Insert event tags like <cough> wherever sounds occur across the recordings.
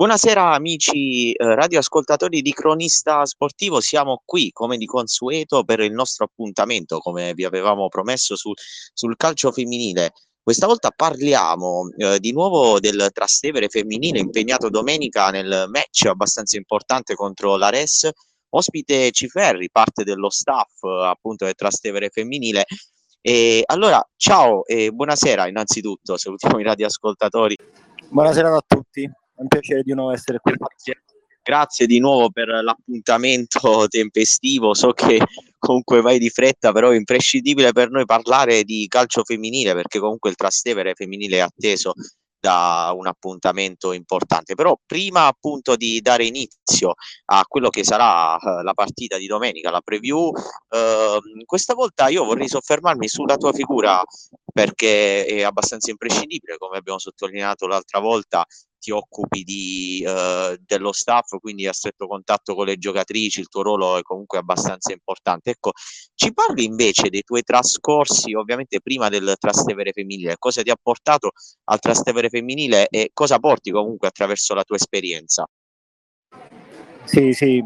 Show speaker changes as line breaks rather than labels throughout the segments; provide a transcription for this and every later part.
Buonasera amici eh, radioascoltatori di Cronista Sportivo, siamo qui come di consueto per il nostro appuntamento, come vi avevamo promesso sul, sul calcio femminile. Questa volta parliamo eh, di nuovo del Trastevere femminile impegnato domenica nel match abbastanza importante contro la Res. Ospite Ciferri, parte dello staff appunto del Trastevere femminile. E allora, ciao e buonasera innanzitutto, salutiamo i radioascoltatori.
Buonasera a tutti un piacere di nuovo essere qui.
Grazie. Grazie di nuovo per l'appuntamento <laughs> tempestivo. So che comunque vai di fretta, però è imprescindibile per noi parlare di calcio femminile perché comunque il Trastevere femminile è atteso da un appuntamento importante. Però prima appunto di dare inizio a quello che sarà uh, la partita di domenica, la preview, uh, questa volta io vorrei soffermarmi sulla tua figura perché è abbastanza imprescindibile, come abbiamo sottolineato l'altra volta, ti occupi di, uh, dello staff, quindi a stretto contatto con le giocatrici, il tuo ruolo è comunque abbastanza importante. Ecco, ci parli invece dei tuoi trascorsi, ovviamente prima del Trastevere femminile, cosa ti ha portato al Trastevere femminile e cosa porti comunque attraverso la tua esperienza?
Sì, sì,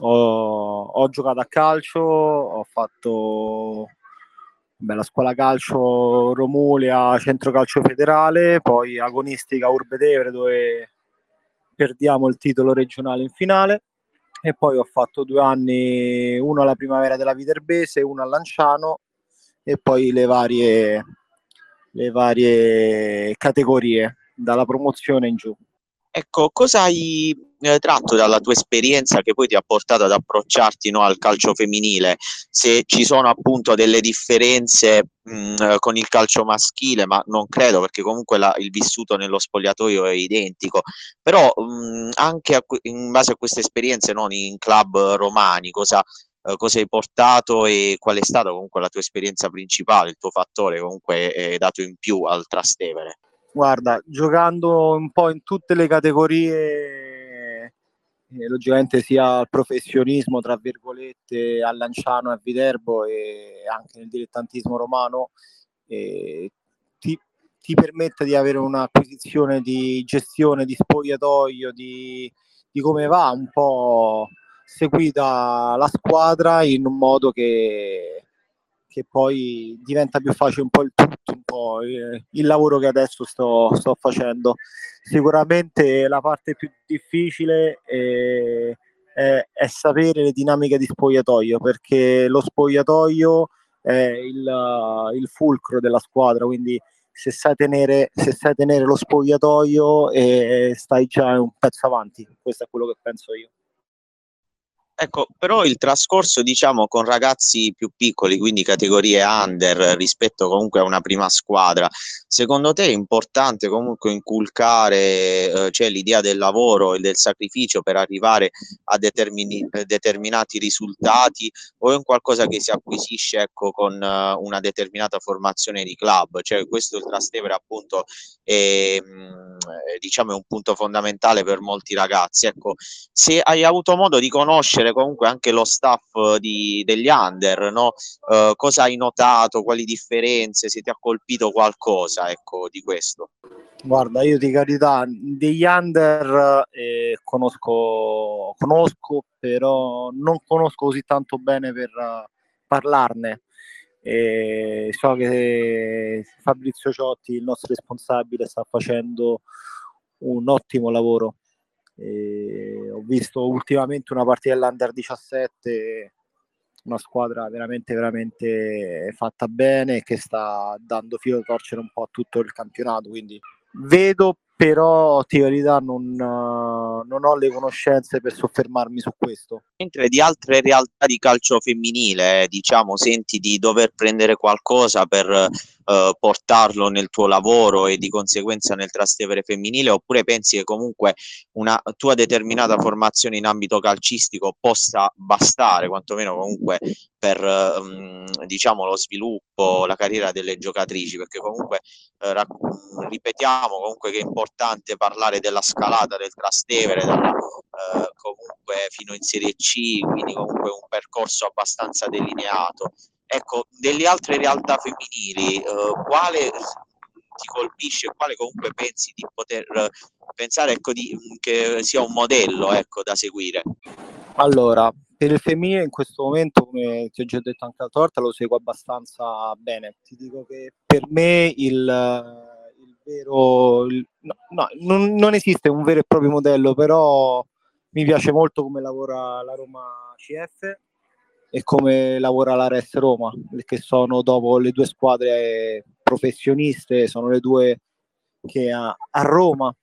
ho, ho giocato a calcio, ho fatto Beh, la scuola calcio Romulia, centro calcio federale, poi agonistica Urbe Tevere dove perdiamo il titolo regionale in finale e poi ho fatto due anni, uno alla primavera della Viterbese, uno a Lanciano e poi le varie, le varie categorie dalla promozione in giù.
Ecco, cosa hai eh, tratto dalla tua esperienza che poi ti ha portato ad approcciarti no, al calcio femminile? Se ci sono appunto delle differenze mh, con il calcio maschile, ma non credo perché comunque la, il vissuto nello spogliatoio è identico, però mh, anche a, in base a queste esperienze non in club romani, cosa, eh, cosa hai portato e qual è stata comunque la tua esperienza principale, il tuo fattore comunque è dato in più al Trastevere?
Guarda, giocando un po' in tutte le categorie, eh, logicamente sia al professionismo, tra virgolette, a Lanciano e a Viterbo e anche nel dilettantismo romano, eh, ti, ti, permette di avere un'acquisizione di gestione, di spogliatoio, di, di come va un po' seguita la squadra in un modo che che poi diventa più facile un po' il tutto, un po' il lavoro che adesso sto, sto facendo. Sicuramente la parte più difficile è, è, è, sapere le dinamiche di spogliatoio, perché lo spogliatoio è il, il fulcro della squadra, quindi se sai tenere, se sai tenere lo spogliatoio e stai già un pezzo avanti, questo è quello che penso io.
Ecco, però il trascorso, diciamo, con ragazzi più piccoli, quindi categorie under, rispetto comunque a una prima squadra, secondo te è importante comunque inculcare eh, cioè, l'idea del lavoro e del sacrificio per arrivare a determini, determinati risultati o è un qualcosa che si acquisisce ecco, con uh, una determinata formazione di club? Cioè, questo il Trastevere appunto è, mh, mm, diciamo, è un punto fondamentale per molti ragazzi. Ecco, se hai avuto modo di conoscere conoscere comunque anche lo staff di, degli under, no? uh, cosa hai notato, quali differenze, se ti ha colpito qualcosa ecco, di questo?
Guarda, io di carità, degli under eh, conosco, conosco, però non conosco così tanto bene per uh, parlarne. E so che Fabrizio Ciotti, il nostro responsabile, sta facendo un ottimo lavoro e ho visto ultimamente una partita dell'Under 17, una squadra veramente, veramente fatta bene che sta dando filo da torcere un po' a tutto il campionato. Quindi vedo, però, di verità, non, non ho le conoscenze per soffermarmi su questo.
Mentre di altre realtà di calcio femminile, eh, diciamo, senti di dover prendere qualcosa per eh, portarlo nel tuo lavoro e di conseguenza nel Trastevere femminile oppure pensi che comunque una tua determinata formazione in ambito calcistico possa bastare quantomeno comunque per ehm, diciamo lo sviluppo, la carriera delle giocatrici perché comunque eh, rac- ripetiamo comunque che è importante parlare della scalata del Trastevere dalla, eh, comunque fino in Serie C quindi comunque un percorso abbastanza delineato Ecco, delle altre realtà femminili, eh, quale ti colpisce, quale comunque pensi di poter pensare ecco, di, che sia un modello ecco, da seguire?
Allora, per il femminile in questo momento, come ti ho già detto anche l'altra volta, lo seguo abbastanza bene. Ti dico che per me il vero... No, no non, non, esiste un vero e proprio modello, però mi piace molto come lavora la Roma CF e come lavora la Res Roma, che sono dopo le due squadre professioniste, sono le due che a, a Roma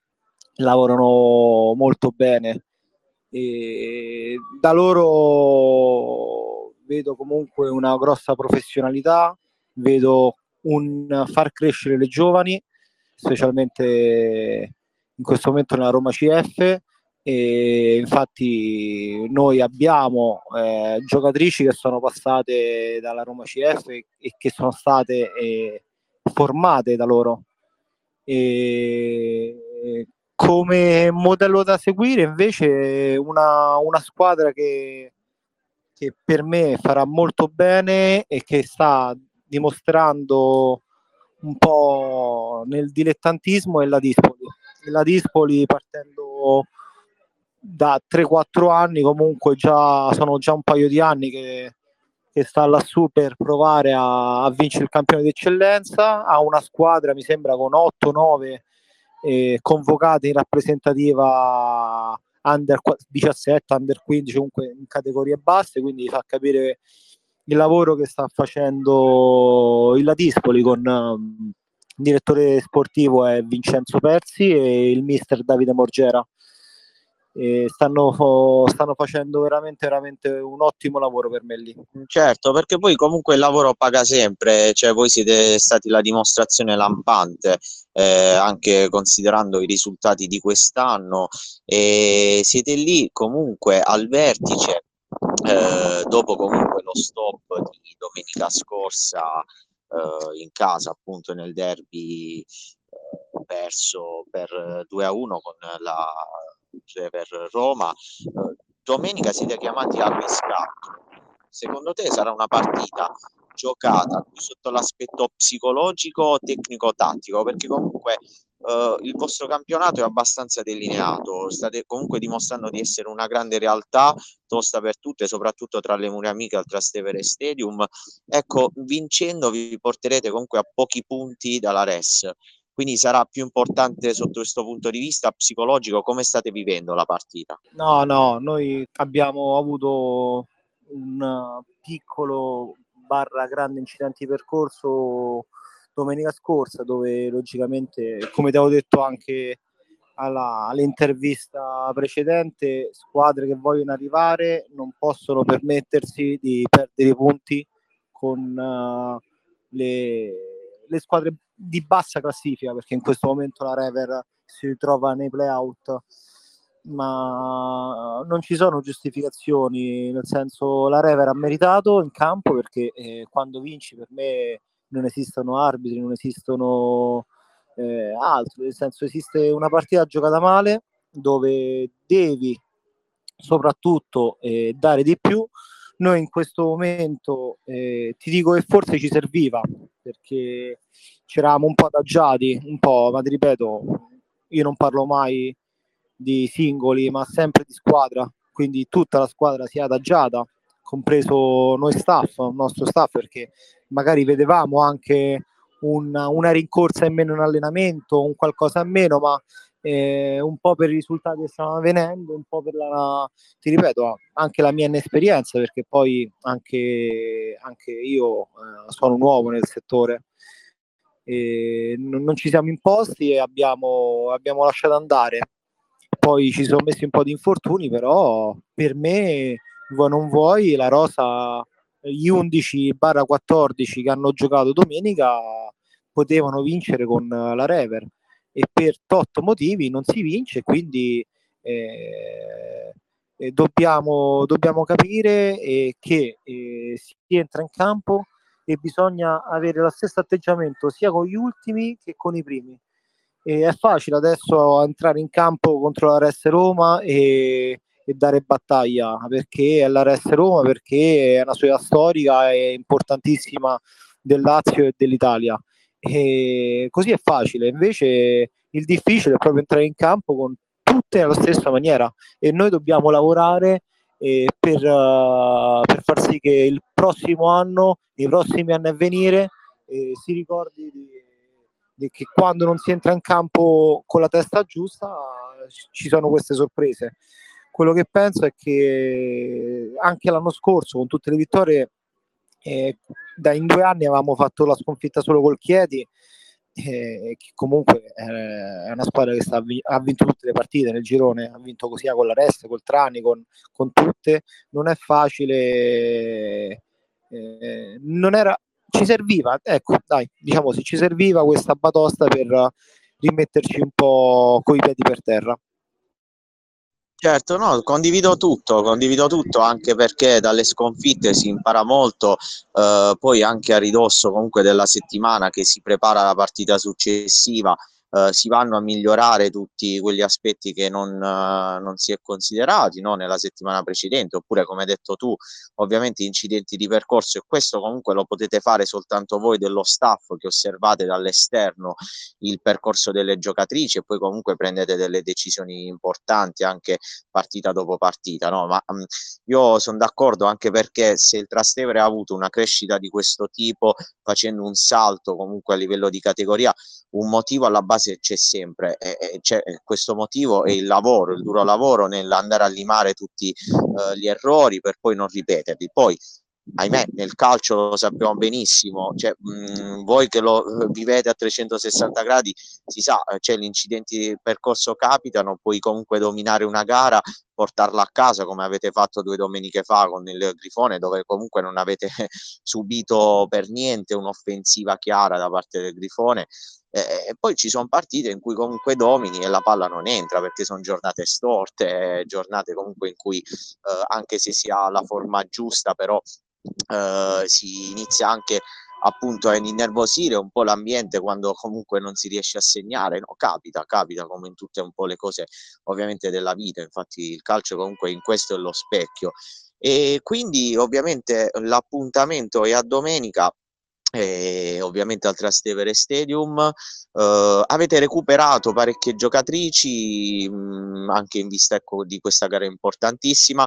lavorano molto bene. E da loro vedo comunque una grossa professionalità, vedo un far crescere le giovani, specialmente in questo momento nella Roma CF e infatti noi abbiamo eh, giocatrici che sono passate dalla Roma CF e, e che sono state eh, formate da loro. E come modello da seguire invece una, una squadra che, che per me farà molto bene e che sta dimostrando un po' nel dilettantismo è la Dispoli. La Dispoli partendo da 3-4 anni comunque già sono già un paio di anni che, che sta lassù per provare a, a vincere il campione d'eccellenza ha una squadra mi sembra con 8-9 eh, convocate in rappresentativa under 17, under 15, comunque in categorie basse, quindi fa capire il lavoro che sta facendo il Latispoli con il direttore sportivo è Vincenzo Persi e il mister Davide Morgera stanno, stanno, facendo veramente, veramente un ottimo lavoro per me lì.
Certo, perché poi comunque il lavoro paga sempre, cioè voi siete stati la dimostrazione lampante, eh, anche considerando i risultati di quest'anno, e siete lì comunque al vertice, eh, dopo comunque lo stop di domenica scorsa eh, in casa, appunto nel derby eh, perso per 2 a 1 con la per Roma. Eh, domenica siete chiamati al riscatto. Secondo te sarà una partita giocata sotto l'aspetto psicologico, tecnico-tattico? Perché comunque Uh, il vostro campionato è abbastanza delineato, state comunque dimostrando di essere una grande realtà, tosta per tutte, soprattutto tra le mura amiche al Trastevere Stadium. Ecco, vincendo vi porterete comunque a pochi punti dalla RES quindi sarà più importante sotto questo punto di vista psicologico come state vivendo la partita?
No, no, noi abbiamo avuto un piccolo barra grande incidente di percorso domenica scorsa dove logicamente, come ti avevo detto anche alla, all'intervista precedente, squadre che vogliono arrivare non possono permettersi di perdere punti con uh, le, le squadre di bassa classifica perché in questo momento la Rever si ritrova nei playout. Ma non ci sono giustificazioni nel senso la Rever ha meritato in campo perché eh, quando vinci per me non esistono arbitri non esistono eh, altro. Nel senso esiste una partita giocata male dove devi soprattutto eh, dare di più. Noi in questo momento eh, ti dico che forse ci serviva perché ci eravamo un po' adagiati, un po', ma ti ripeto, io non parlo mai di singoli, ma sempre di squadra, quindi tutta la squadra si è adagiata, compreso noi staff, il nostro staff, perché magari vedevamo anche una, una rincorsa in meno in allenamento, un qualcosa in meno, ma eh, un po' per i risultati che stavano avvenendo, un po' per la, ti ripeto, anche la mia inesperienza, perché poi anche, anche io eh, sono nuovo nel settore. E non, non ci siamo imposti e abbiamo, abbiamo lasciato andare. Poi ci sono messi un po' di infortuni, però per me, vuoi non vuoi, la rosa, gli 11-14 che hanno giocato domenica potevano vincere con la Rever e per tot motivi non si vince, quindi eh, eh, dobbiamo, dobbiamo, capire eh, che eh, si entra in campo e bisogna avere lo stesso atteggiamento sia con gli ultimi che con i primi. E è facile adesso entrare in campo contro la RS Roma e, e dare battaglia perché è la RS Roma, perché è una sua storica è importantissima del Lazio e dell'Italia. E così è facile, invece il difficile è proprio entrare in campo con tutte nella stessa maniera. E noi dobbiamo lavorare eh, per, uh, per, far sì che il prossimo anno, i prossimi anni a venire, eh, si ricordi di, di che quando non si entra in campo con la testa giusta ci sono queste sorprese. Quello che penso è che anche l'anno scorso, con tutte le vittorie, eh, da in due anni avevamo fatto la sconfitta solo col Chiedi, eh, che comunque eh, è una squadra che sta, ha vinto tutte le partite nel girone, ha vinto sia con la Rest, col Trani, con, con tutte. Non è facile, eh, non era, ci serviva, ecco, dai, diciamo se ci serviva questa batosta per rimetterci un po' coi piedi per terra.
Certo, no, condivido tutto, condivido tutto anche perché dalle sconfitte si impara molto, eh, poi anche a ridosso comunque della settimana che si prepara la partita successiva, eh, si vanno a migliorare tutti quegli aspetti che non, eh, non si è considerati no? nella settimana precedente, oppure come hai detto tu, ovviamente incidenti di percorso e questo comunque lo potete fare soltanto voi dello staff che osservate dall'esterno il percorso delle giocatrici e poi comunque prendete delle decisioni importanti anche partita dopo partita, no? Ma mh, mm, io sono d'accordo anche perché se il Trastevere ha avuto una crescita di questo tipo facendo un salto comunque a livello di categoria, un motivo alla base base c'è sempre, e, e c'è questo motivo è il lavoro, il duro lavoro nell'andare a limare tutti uh, gli errori per poi non ripeterli. Poi ahimè nel calcio lo sappiamo benissimo cioè, mh, voi che lo vivete a 360 gradi si sa cioè, gli incidenti di percorso capitano puoi comunque dominare una gara portarla a casa come avete fatto due domeniche fa con il Grifone dove comunque non avete <laughs> subito per niente un'offensiva chiara da parte del Grifone eh, e poi ci sono partite in cui comunque domini e la palla non entra perché sono giornate storte, giornate comunque in cui eh, anche se si ha la forma giusta, però eh, si inizia anche appunto a innervosire un po' l'ambiente quando comunque non si riesce a segnare, no, capita, capita come in tutte un po' le cose ovviamente della vita, infatti il calcio comunque in questo è lo specchio. E quindi ovviamente l'appuntamento è a domenica eh, ovviamente al Trastevere Stadium. Eh, avete recuperato parecchie giocatrici mh, mm, anche in vista ecco, di questa gara importantissima.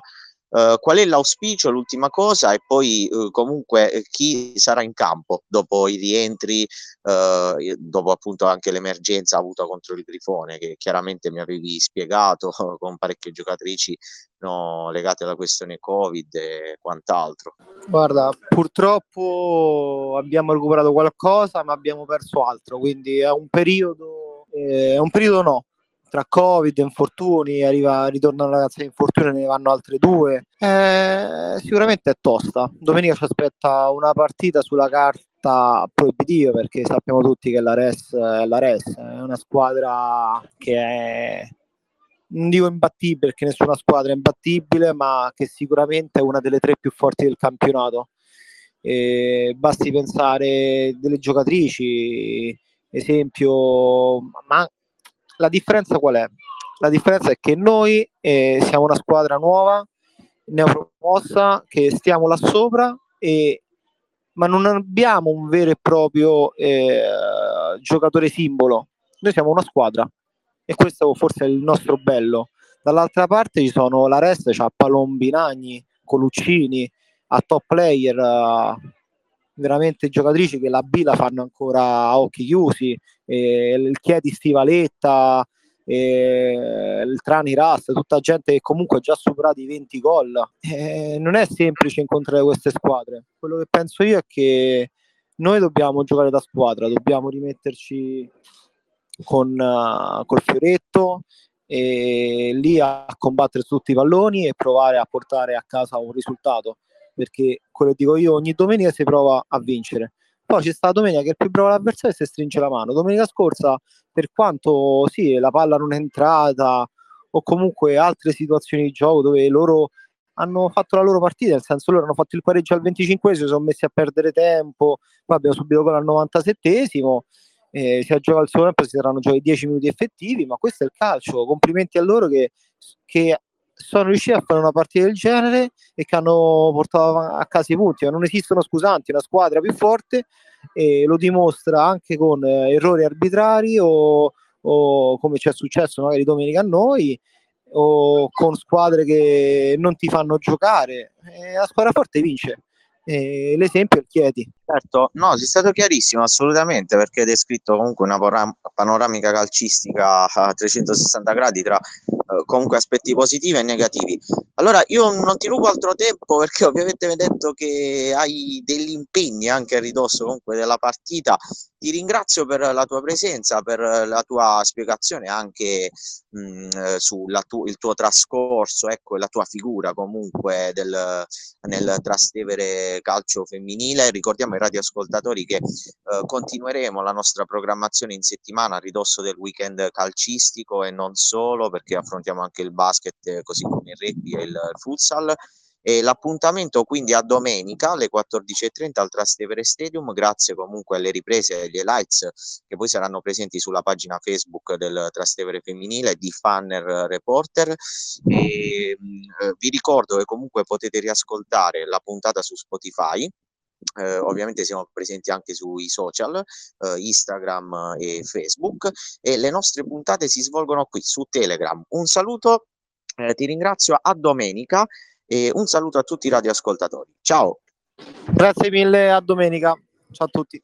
Uh, qual è l'auspicio, l'ultima cosa, e poi uh, comunque eh, chi sarà in campo dopo i rientri, uh, dopo appunto anche l'emergenza avuta contro il Grifone, che chiaramente mi avevi spiegato <laughs> con parecchie giocatrici no, legate alla questione Covid e quant'altro.
Guarda, purtroppo abbiamo recuperato qualcosa, ma abbiamo perso altro, quindi è un periodo, eh, è un periodo no tra Covid, infortuni, arriva, ritorna una ragazza di infortuni, ne vanno altre due. Eh, sicuramente è tosta. Domenica ci aspetta una partita sulla carta proibitiva perché sappiamo tutti che la Res è la Res, è una squadra che è non dico imbattibile perché nessuna squadra è imbattibile, ma che sicuramente è una delle tre più forti del campionato. E basti pensare delle giocatrici, esempio, ma la differenza qual è? La differenza è che noi eh, siamo una squadra nuova, neopromossa, che stiamo là sopra, e, ma non abbiamo un vero e proprio eh, giocatore simbolo. Noi siamo una squadra e questo forse è il nostro bello. Dall'altra parte ci sono la resta, c'ha Palombinagni, Coluccini, a top player, uh, veramente giocatrici che la B la fanno ancora a occhi chiusi, eh, il Chiedi Stivaletta, eh, il Trani Rast, tutta gente che comunque ha già superato i 20 gol. Eh, non è semplice incontrare queste squadre. Quello che penso io è che noi dobbiamo giocare da squadra, dobbiamo rimetterci con uh, col fioretto e lì a combattere su tutti i palloni e provare a portare a casa un risultato perché quello che dico io ogni domenica si prova a vincere. Poi c'è stata domenica che più bravo l'avversario si stringe la mano. Domenica scorsa per quanto sì la palla non è entrata o comunque altre situazioni di gioco dove loro hanno fatto la loro partita, nel senso loro hanno fatto il pareggio al 25 si sono messi a perdere tempo, poi abbiamo subito quello al 97esimo, eh, si è giocato al suo tempo, si saranno giocati 10 minuti effettivi, ma questo è il calcio, complimenti a loro che, che sono riusciti a fare una partita del genere e che hanno portato a casa i punti. Non esistono scusanti, una squadra più forte e lo dimostra anche con eh, errori arbitrari o, o come ci è successo magari domenica a noi o con squadre che non ti fanno giocare. E la squadra forte vince. E l'esempio è il Chieti.
Certo, no, sei stato chiarissimo assolutamente perché hai descritto comunque una panoramica calcistica a 360 gradi tra eh, comunque aspetti positivi e negativi. Allora io non ti rubo altro tempo <laughs> perché ovviamente mi hai detto che hai degli impegni anche a ridosso comunque della partita. Ti ringrazio per la tua presenza, per la tua spiegazione anche mh, sul tu- tuo trascorso, ecco, la tua figura comunque del, nel Trastevere calcio femminile. Ricordiamo ai radioascoltatori che eh, continueremo la nostra programmazione in settimana a ridosso del weekend calcistico e non solo perché affrontiamo anche il basket così come il rugby e il futsal. E l'appuntamento quindi a domenica alle 14.30 al Trastevere Stadium, grazie comunque alle riprese e agli highlights che poi saranno presenti sulla pagina Facebook del Trastevere Femminile di Fanner Reporter. E, eh, vi ricordo che comunque potete riascoltare la puntata su Spotify eh, ovviamente siamo presenti anche sui social, eh, Instagram e Facebook e le nostre puntate si svolgono qui su Telegram. Un saluto, eh, ti ringrazio a domenica e un saluto a tutti i radioascoltatori. Ciao.
Grazie mille, a domenica. Ciao a tutti.